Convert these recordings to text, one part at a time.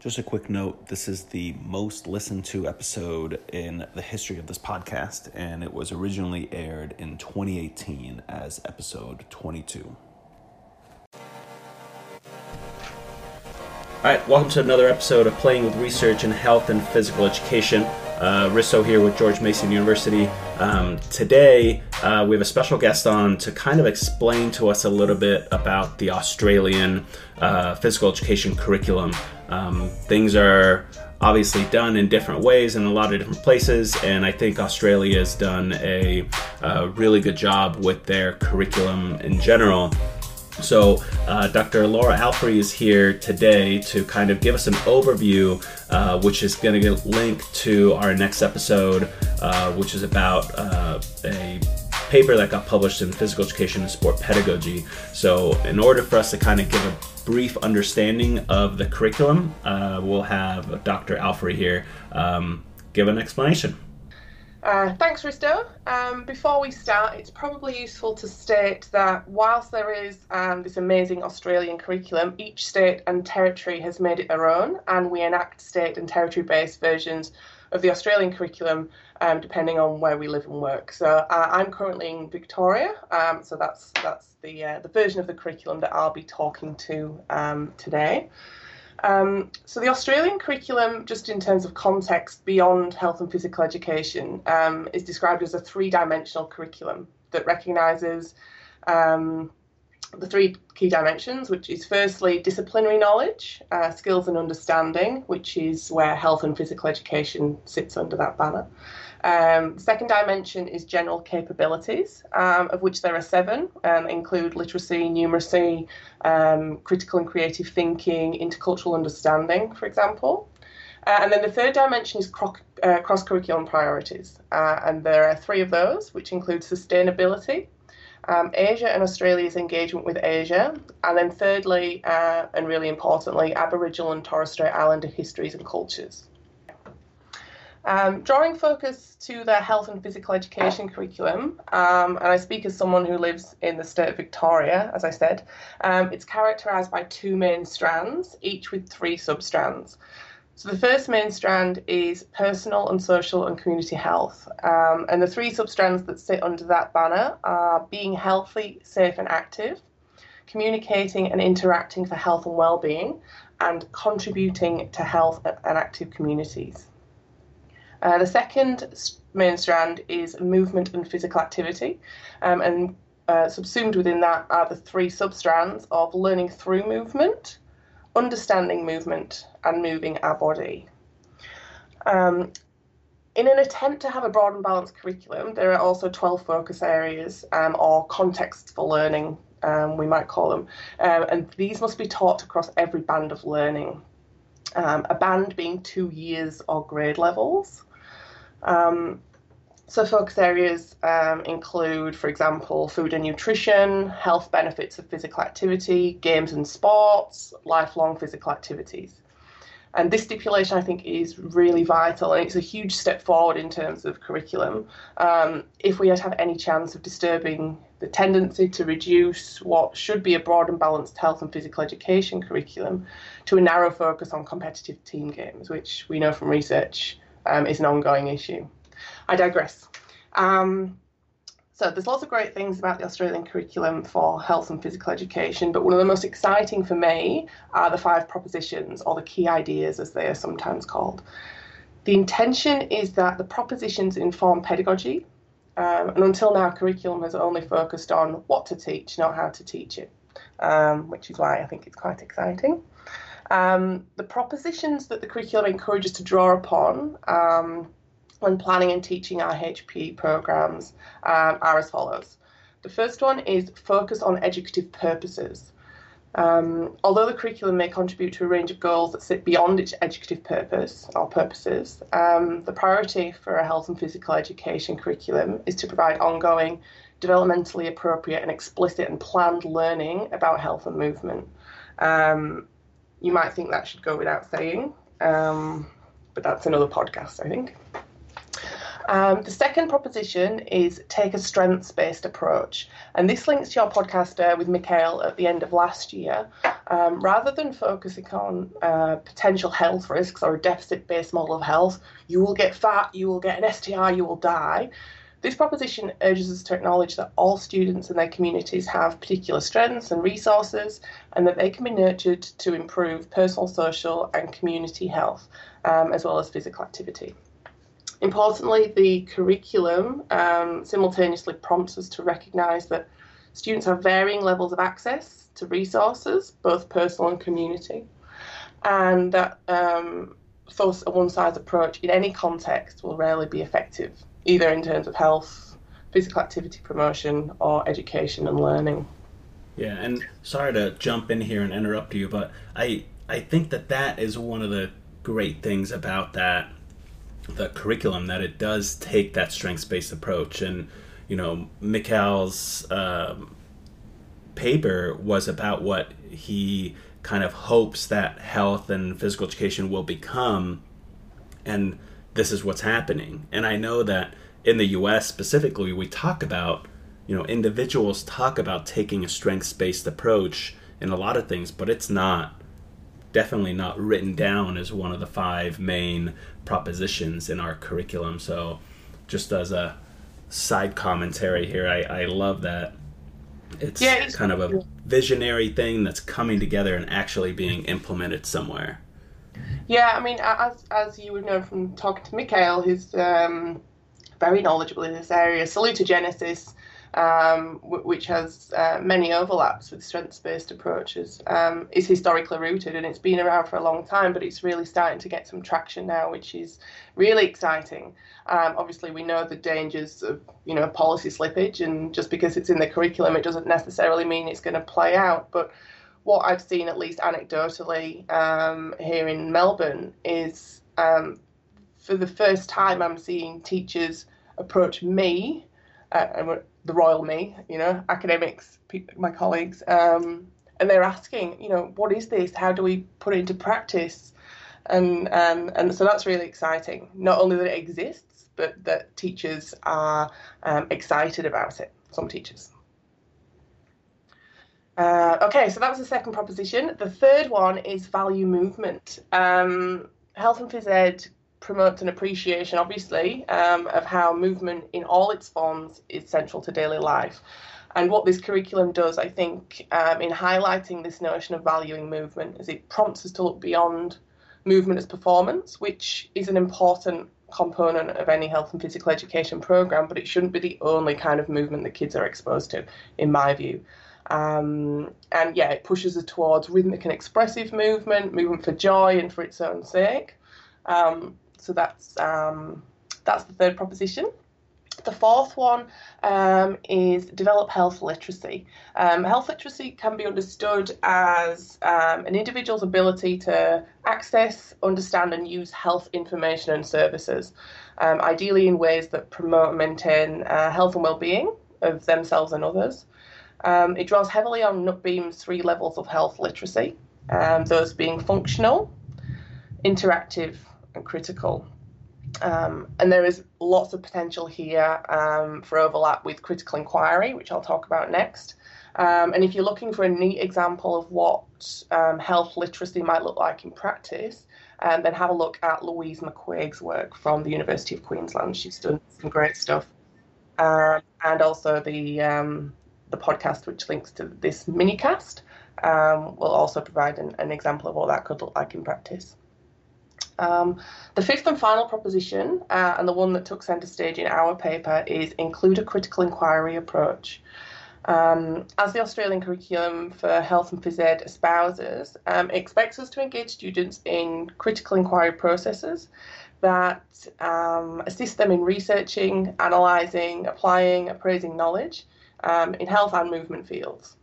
Just a quick note this is the most listened to episode in the history of this podcast, and it was originally aired in 2018 as episode 22. All right, welcome to another episode of Playing with Research in Health and Physical Education. Uh, Risto here with George Mason University. Um, today, uh, we have a special guest on to kind of explain to us a little bit about the Australian uh, physical education curriculum. Um, things are obviously done in different ways in a lot of different places, and I think Australia has done a, a really good job with their curriculum in general. So, uh, Dr. Laura Alfrey is here today to kind of give us an overview, uh, which is going to get linked to our next episode, uh, which is about uh, a paper that got published in Physical Education and Sport Pedagogy. So, in order for us to kind of give a brief understanding of the curriculum, uh, we'll have Dr. Alfrey here um, give an explanation. Uh, thanks, Risto. Um, before we start, it's probably useful to state that whilst there is um, this amazing Australian curriculum, each state and territory has made it their own, and we enact state and territory based versions of the Australian curriculum um, depending on where we live and work. So uh, I'm currently in Victoria, um, so that's that's the uh, the version of the curriculum that I'll be talking to um, today. Um, so the Australian curriculum, just in terms of context beyond health and physical education, um, is described as a three-dimensional curriculum that recognises um, the three key dimensions, which is firstly disciplinary knowledge, uh, skills and understanding, which is where health and physical education sits under that banner. Um, the second dimension is general capabilities, um, of which there are seven, um, include literacy, numeracy, um, critical and creative thinking, intercultural understanding, for example. Uh, and then the third dimension is cro- uh, cross curriculum priorities. Uh, and there are three of those, which include sustainability, um, Asia and Australia's engagement with Asia, and then thirdly, uh, and really importantly, Aboriginal and Torres Strait Islander histories and cultures. Um, drawing focus to the health and physical education curriculum, um, and I speak as someone who lives in the state of Victoria, as I said, um, it's characterised by two main strands, each with three substrands. So the first main strand is personal and social and community health, um, and the three substrands that sit under that banner are being healthy, safe, and active, communicating and interacting for health and well-being, and contributing to health and active communities. Uh, the second main strand is movement and physical activity, um, and uh, subsumed within that are the three substrands of learning through movement, understanding movement, and moving our body. Um, in an attempt to have a broad and balanced curriculum, there are also 12 focus areas um, or contexts for learning, um, we might call them, um, and these must be taught across every band of learning. Um, a band being two years or grade levels. Um, so focus areas um, include, for example, food and nutrition, health benefits of physical activity, games and sports, lifelong physical activities. And this stipulation, I think, is really vital, and it's a huge step forward in terms of curriculum. Um, if we had have any chance of disturbing the tendency to reduce what should be a broad and balanced health and physical education curriculum to a narrow focus on competitive team games, which we know from research um, is an ongoing issue. I digress. Um, so there's lots of great things about the Australian curriculum for health and physical education, but one of the most exciting for me are the five propositions, or the key ideas as they are sometimes called. The intention is that the propositions inform pedagogy, um, and until now, curriculum has only focused on what to teach, not how to teach it, um, which is why I think it's quite exciting. Um, the propositions that the curriculum encourages to draw upon um, when planning and teaching our HP programs um, are as follows. The first one is focus on educative purposes. Um, although the curriculum may contribute to a range of goals that sit beyond its educative purpose or purposes, um, the priority for a health and physical education curriculum is to provide ongoing, developmentally appropriate and explicit and planned learning about health and movement. Um, you might think that should go without saying, um, but that's another podcast, I think. Um, the second proposition is take a strengths based approach. And this links to your podcast uh, with Mikael at the end of last year, Um, rather than focusing on uh, potential health risks or a deficit based model of health, you will get fat, you will get an STI, you will die. This proposition urges us to acknowledge that all students and their communities have particular strengths and resources and that they can be nurtured to improve personal, social, and community health, um, as well as physical activity. Importantly, the curriculum um, simultaneously prompts us to recognise that students have varying levels of access to resources, both personal and community, and that um, thus a one-size approach in any context will rarely be effective, either in terms of health, physical activity promotion, or education and learning. Yeah, and sorry to jump in here and interrupt you, but I I think that that is one of the great things about that the curriculum that it does take that strengths based approach. And you know Mikael's um, paper was about what he kind of hopes that health and physical education will become and this is what's happening. And I know that in the US specifically we talk about you know individuals talk about taking a strengths based approach in a lot of things but it's not definitely not written down as one of the five main propositions in our curriculum. So, just as a side commentary here, I, I love that it's, yeah, it's kind of a visionary thing that's coming together and actually being implemented somewhere. Yeah, I mean, as as you would know from talking to Mikael, who's um, very knowledgeable in this area, salutogenesis um, which has uh, many overlaps with strengths-based approaches, um, is historically rooted and it's been around for a long time, but it's really starting to get some traction now, which is really exciting. Um, obviously, we know the dangers of you know policy slippage, and just because it's in the curriculum, it doesn't necessarily mean it's going to play out. But what I've seen, at least anecdotally, um, here in Melbourne, is um, for the first time I'm seeing teachers approach me uh, the royal me, you know, academics, my colleagues, um, and they're asking, you know, what is this? How do we put it into practice? And um, and so that's really exciting. Not only that it exists, but that teachers are um, excited about it. Some teachers. Uh, okay, so that was the second proposition. The third one is value movement. Um, health and phys ed promotes an appreciation, obviously, um, of how movement in all its forms is central to daily life. And what this curriculum does, I think, um, in highlighting this notion of valuing movement, is it prompts us to look beyond movement as performance, which is an important component of any health and physical education program, but it shouldn't be the only kind of movement that kids are exposed to, in my view. Um, and yeah, it pushes us towards rhythmic and expressive movement, movement for joy and for its own sake. Um, so that's um, that's the third proposition. The fourth one um, is develop health literacy. Um, health literacy can be understood as um, an individual's ability to access, understand, and use health information and services, um, ideally in ways that promote and maintain uh, health and well-being of themselves and others. Um, it draws heavily on Nutbeam's three levels of health literacy, um, those being functional, interactive, and critical. Um, and there is lots of potential here um, for overlap with critical inquiry, which I'll talk about next. Um, and if you're looking for a neat example of what um, health literacy might look like in practice, um, then have a look at Louise McCuaig's work from the University of Queensland. She's done some great stuff. Um, and also the, the podcast, which links to this minicast, will also provide an, an example of what that could look like in practice. Um, the fifth and final proposition, uh, and the one that took centre stage in our paper, is include a critical inquiry approach. Um, as the Australian curriculum for health and phys ed espouses, um, it expects us to engage students in critical inquiry processes that um, assist them in researching, analysing, applying, appraising knowledge um, in health and movement fields.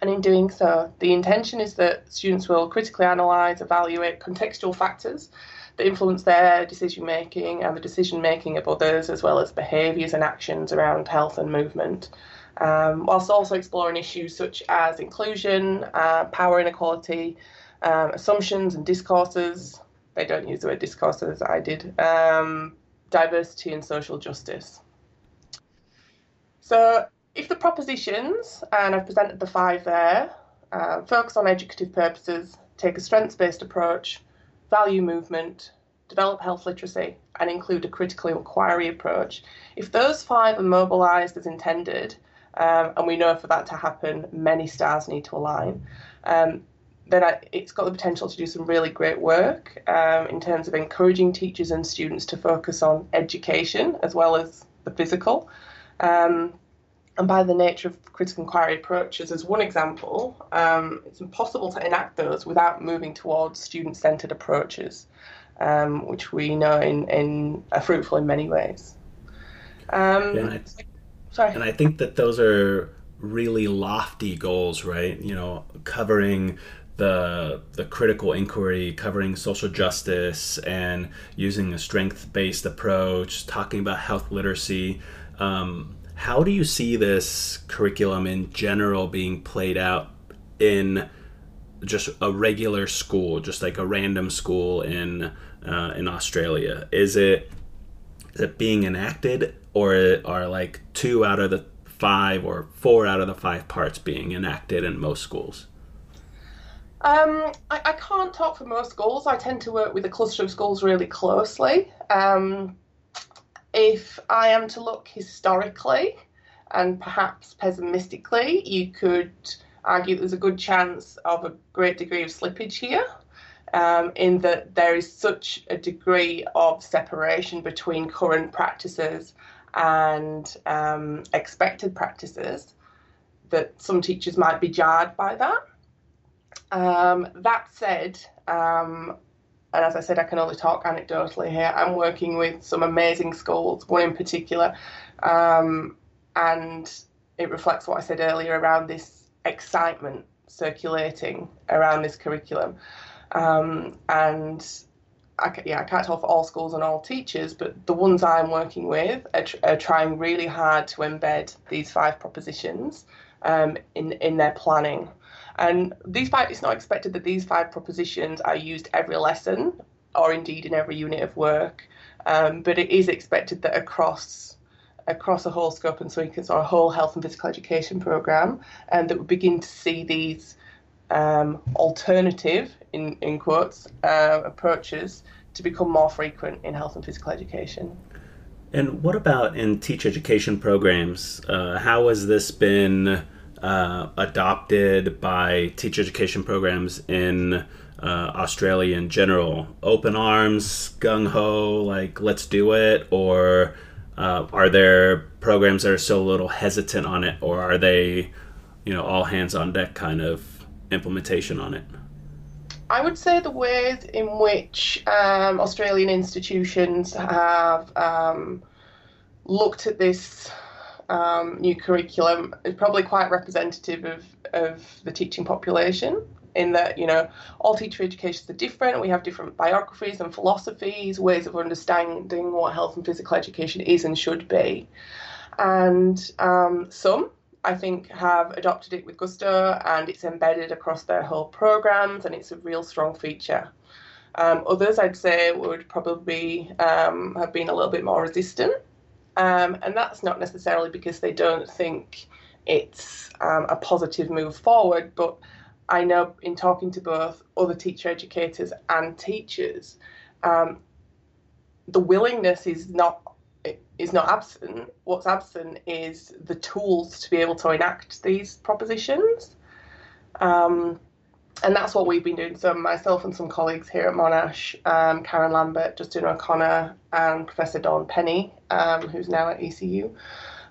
And in doing so, the intention is that students will critically analyse, evaluate contextual factors that influence their decision making and the decision making of others, as well as behaviours and actions around health and movement, um, whilst also exploring issues such as inclusion, uh, power inequality, um, assumptions and discourses. They don't use the word discourses, I did. Um, diversity and social justice. So if the propositions, and I've presented the five there, uh, focus on educative purposes, take a strengths based approach, value movement, develop health literacy, and include a critical inquiry approach. If those five are mobilised as intended, um, and we know for that to happen, many stars need to align. Um, then I, it's got the potential to do some really great work um, in terms of encouraging teachers and students to focus on education as well as the physical. Um, and by the nature of critical inquiry approaches, as one example, um, it's impossible to enact those without moving towards student centred approaches, um, which we know in, in, are fruitful in many ways. Um, yeah, and I, sorry. And I think that those are really lofty goals, right? You know, covering the the critical inquiry covering social justice and using a strength based approach, talking about health literacy. Um, how do you see this curriculum in general being played out in just a regular school, just like a random school in uh, in Australia? Is it is it being enacted, or are like two out of the five or four out of the five parts being enacted in most schools? Um, I, I, can't talk for most schools. I tend to work with a cluster of schools really closely. Um, if I am to look historically and perhaps pessimistically, you could argue there's a good chance of a great degree of slippage here. Um, in that there is such a degree of separation between current practices and um, expected practices that some teachers might be jarred by that. Um, that said, um, and as I said, I can only talk anecdotally here. I'm working with some amazing schools, one in particular, um, and it reflects what I said earlier around this excitement circulating around this curriculum. Um, and I, yeah, I can't talk for all schools and all teachers, but the ones I'm working with are, tr- are trying really hard to embed these five propositions um, in in their planning and these five, it's not expected that these five propositions are used every lesson or indeed in every unit of work, um, but it is expected that across across a whole scope and or a whole health and physical education program, and um, that we begin to see these um, alternative, in, in quotes, uh, approaches to become more frequent in health and physical education. And what about in teacher education programs? Uh, how has this been? Uh, adopted by teacher education programs in uh, Australia in general? Open arms, gung ho, like let's do it, or uh, are there programs that are still a little hesitant on it, or are they, you know, all hands on deck kind of implementation on it? I would say the ways in which um, Australian institutions have um, looked at this um, new curriculum is probably quite representative of, of the teaching population in that you know all teacher educations are different. We have different biographies and philosophies ways of understanding what health and physical education is and should be. And um, some i think have adopted it with gusto and it's embedded across their whole programs and it's a real strong feature. Um, others i'd say would probably um, have been a little bit more resistant um, and that's not necessarily because they don't think it's um, a positive move forward, but I know in talking to both other teacher educators and teachers, um, the willingness is not is not absent. What's absent is the tools to be able to enact these propositions. Um, and that's what we've been doing. So myself and some colleagues here at Monash, um, Karen Lambert, Justin O'Connor, and Professor Dawn Penney, um, who's now at ECU.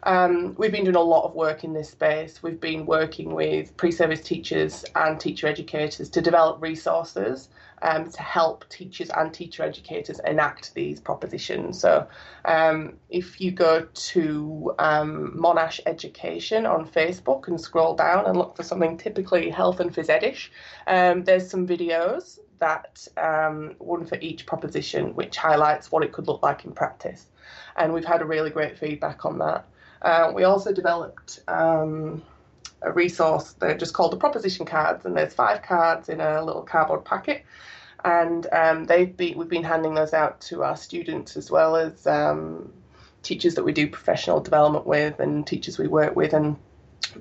Um, we've been doing a lot of work in this space. We've been working with pre-service teachers and teacher educators to develop resources um, to help teachers and teacher educators enact these propositions. So, um, if you go to um, Monash Education on Facebook and scroll down and look for something typically health and phys edish, um, there's some videos that um, one for each proposition, which highlights what it could look like in practice. And we've had a really great feedback on that. Uh, we also developed um, a resource they're just called the proposition cards, and there's five cards in a little cardboard packet. And um, they've been, we've been handing those out to our students as well as um, teachers that we do professional development with and teachers we work with. And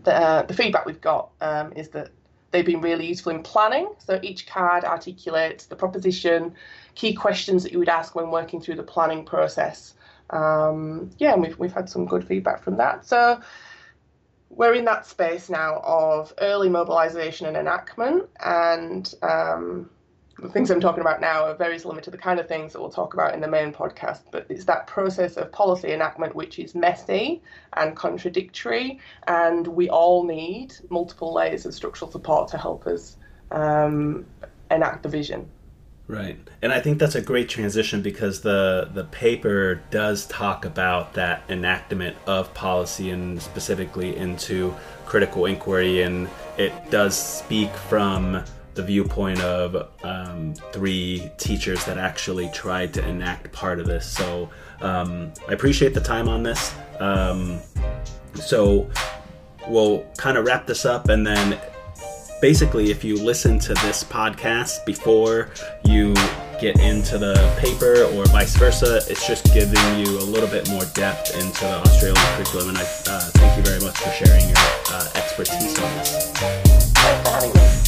the, uh, the feedback we've got um, is that they've been really useful in planning. So each card articulates the proposition, key questions that you would ask when working through the planning process. Um, yeah, and we've, we've had some good feedback from that. So we're in that space now of early mobilization and enactment, and um, the things I'm talking about now are very similar to the kind of things that we'll talk about in the main podcast. But it's that process of policy enactment which is messy and contradictory, and we all need multiple layers of structural support to help us um, enact the vision. Right. And I think that's a great transition because the the paper does talk about that enactment of policy and specifically into critical inquiry and it does speak from the viewpoint of um, three teachers that actually tried to enact part of this. So um, I appreciate the time on this. Um, so we'll kind of wrap this up and then basically, if you listen to this podcast before you get into the paper or vice versa, it's just giving you a little bit more depth into the Australian curriculum. And I uh, thank you very much for sharing your uh, expertise on this.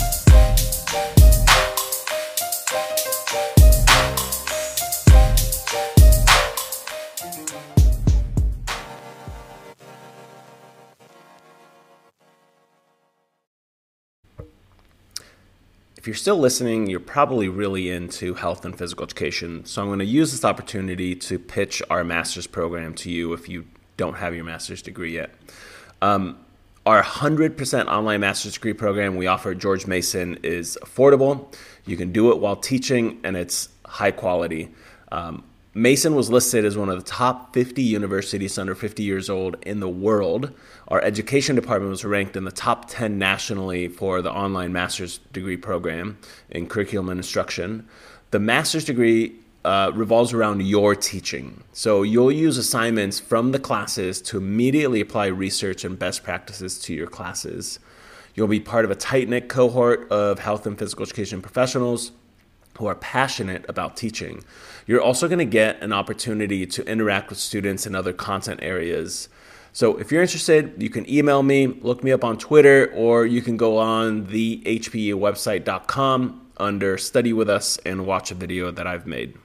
If you're still listening, you're probably really into health and physical education. So I'm going to use this opportunity to pitch our master's program to you if you don't have your master's degree yet. Um, our 100% online master's degree program we offer at George Mason is affordable. You can do it while teaching, and it's high quality. Um, Mason was listed as one of the top 50 universities under 50 years old in the world. Our education department was ranked in the top 10 nationally for the online master's degree program in curriculum and instruction. The master's degree uh, revolves around your teaching. So you'll use assignments from the classes to immediately apply research and best practices to your classes. You'll be part of a tight knit cohort of health and physical education professionals who are passionate about teaching. You're also going to get an opportunity to interact with students in other content areas. So if you're interested, you can email me, look me up on Twitter, or you can go on the hpewebsite.com under Study With Us and watch a video that I've made.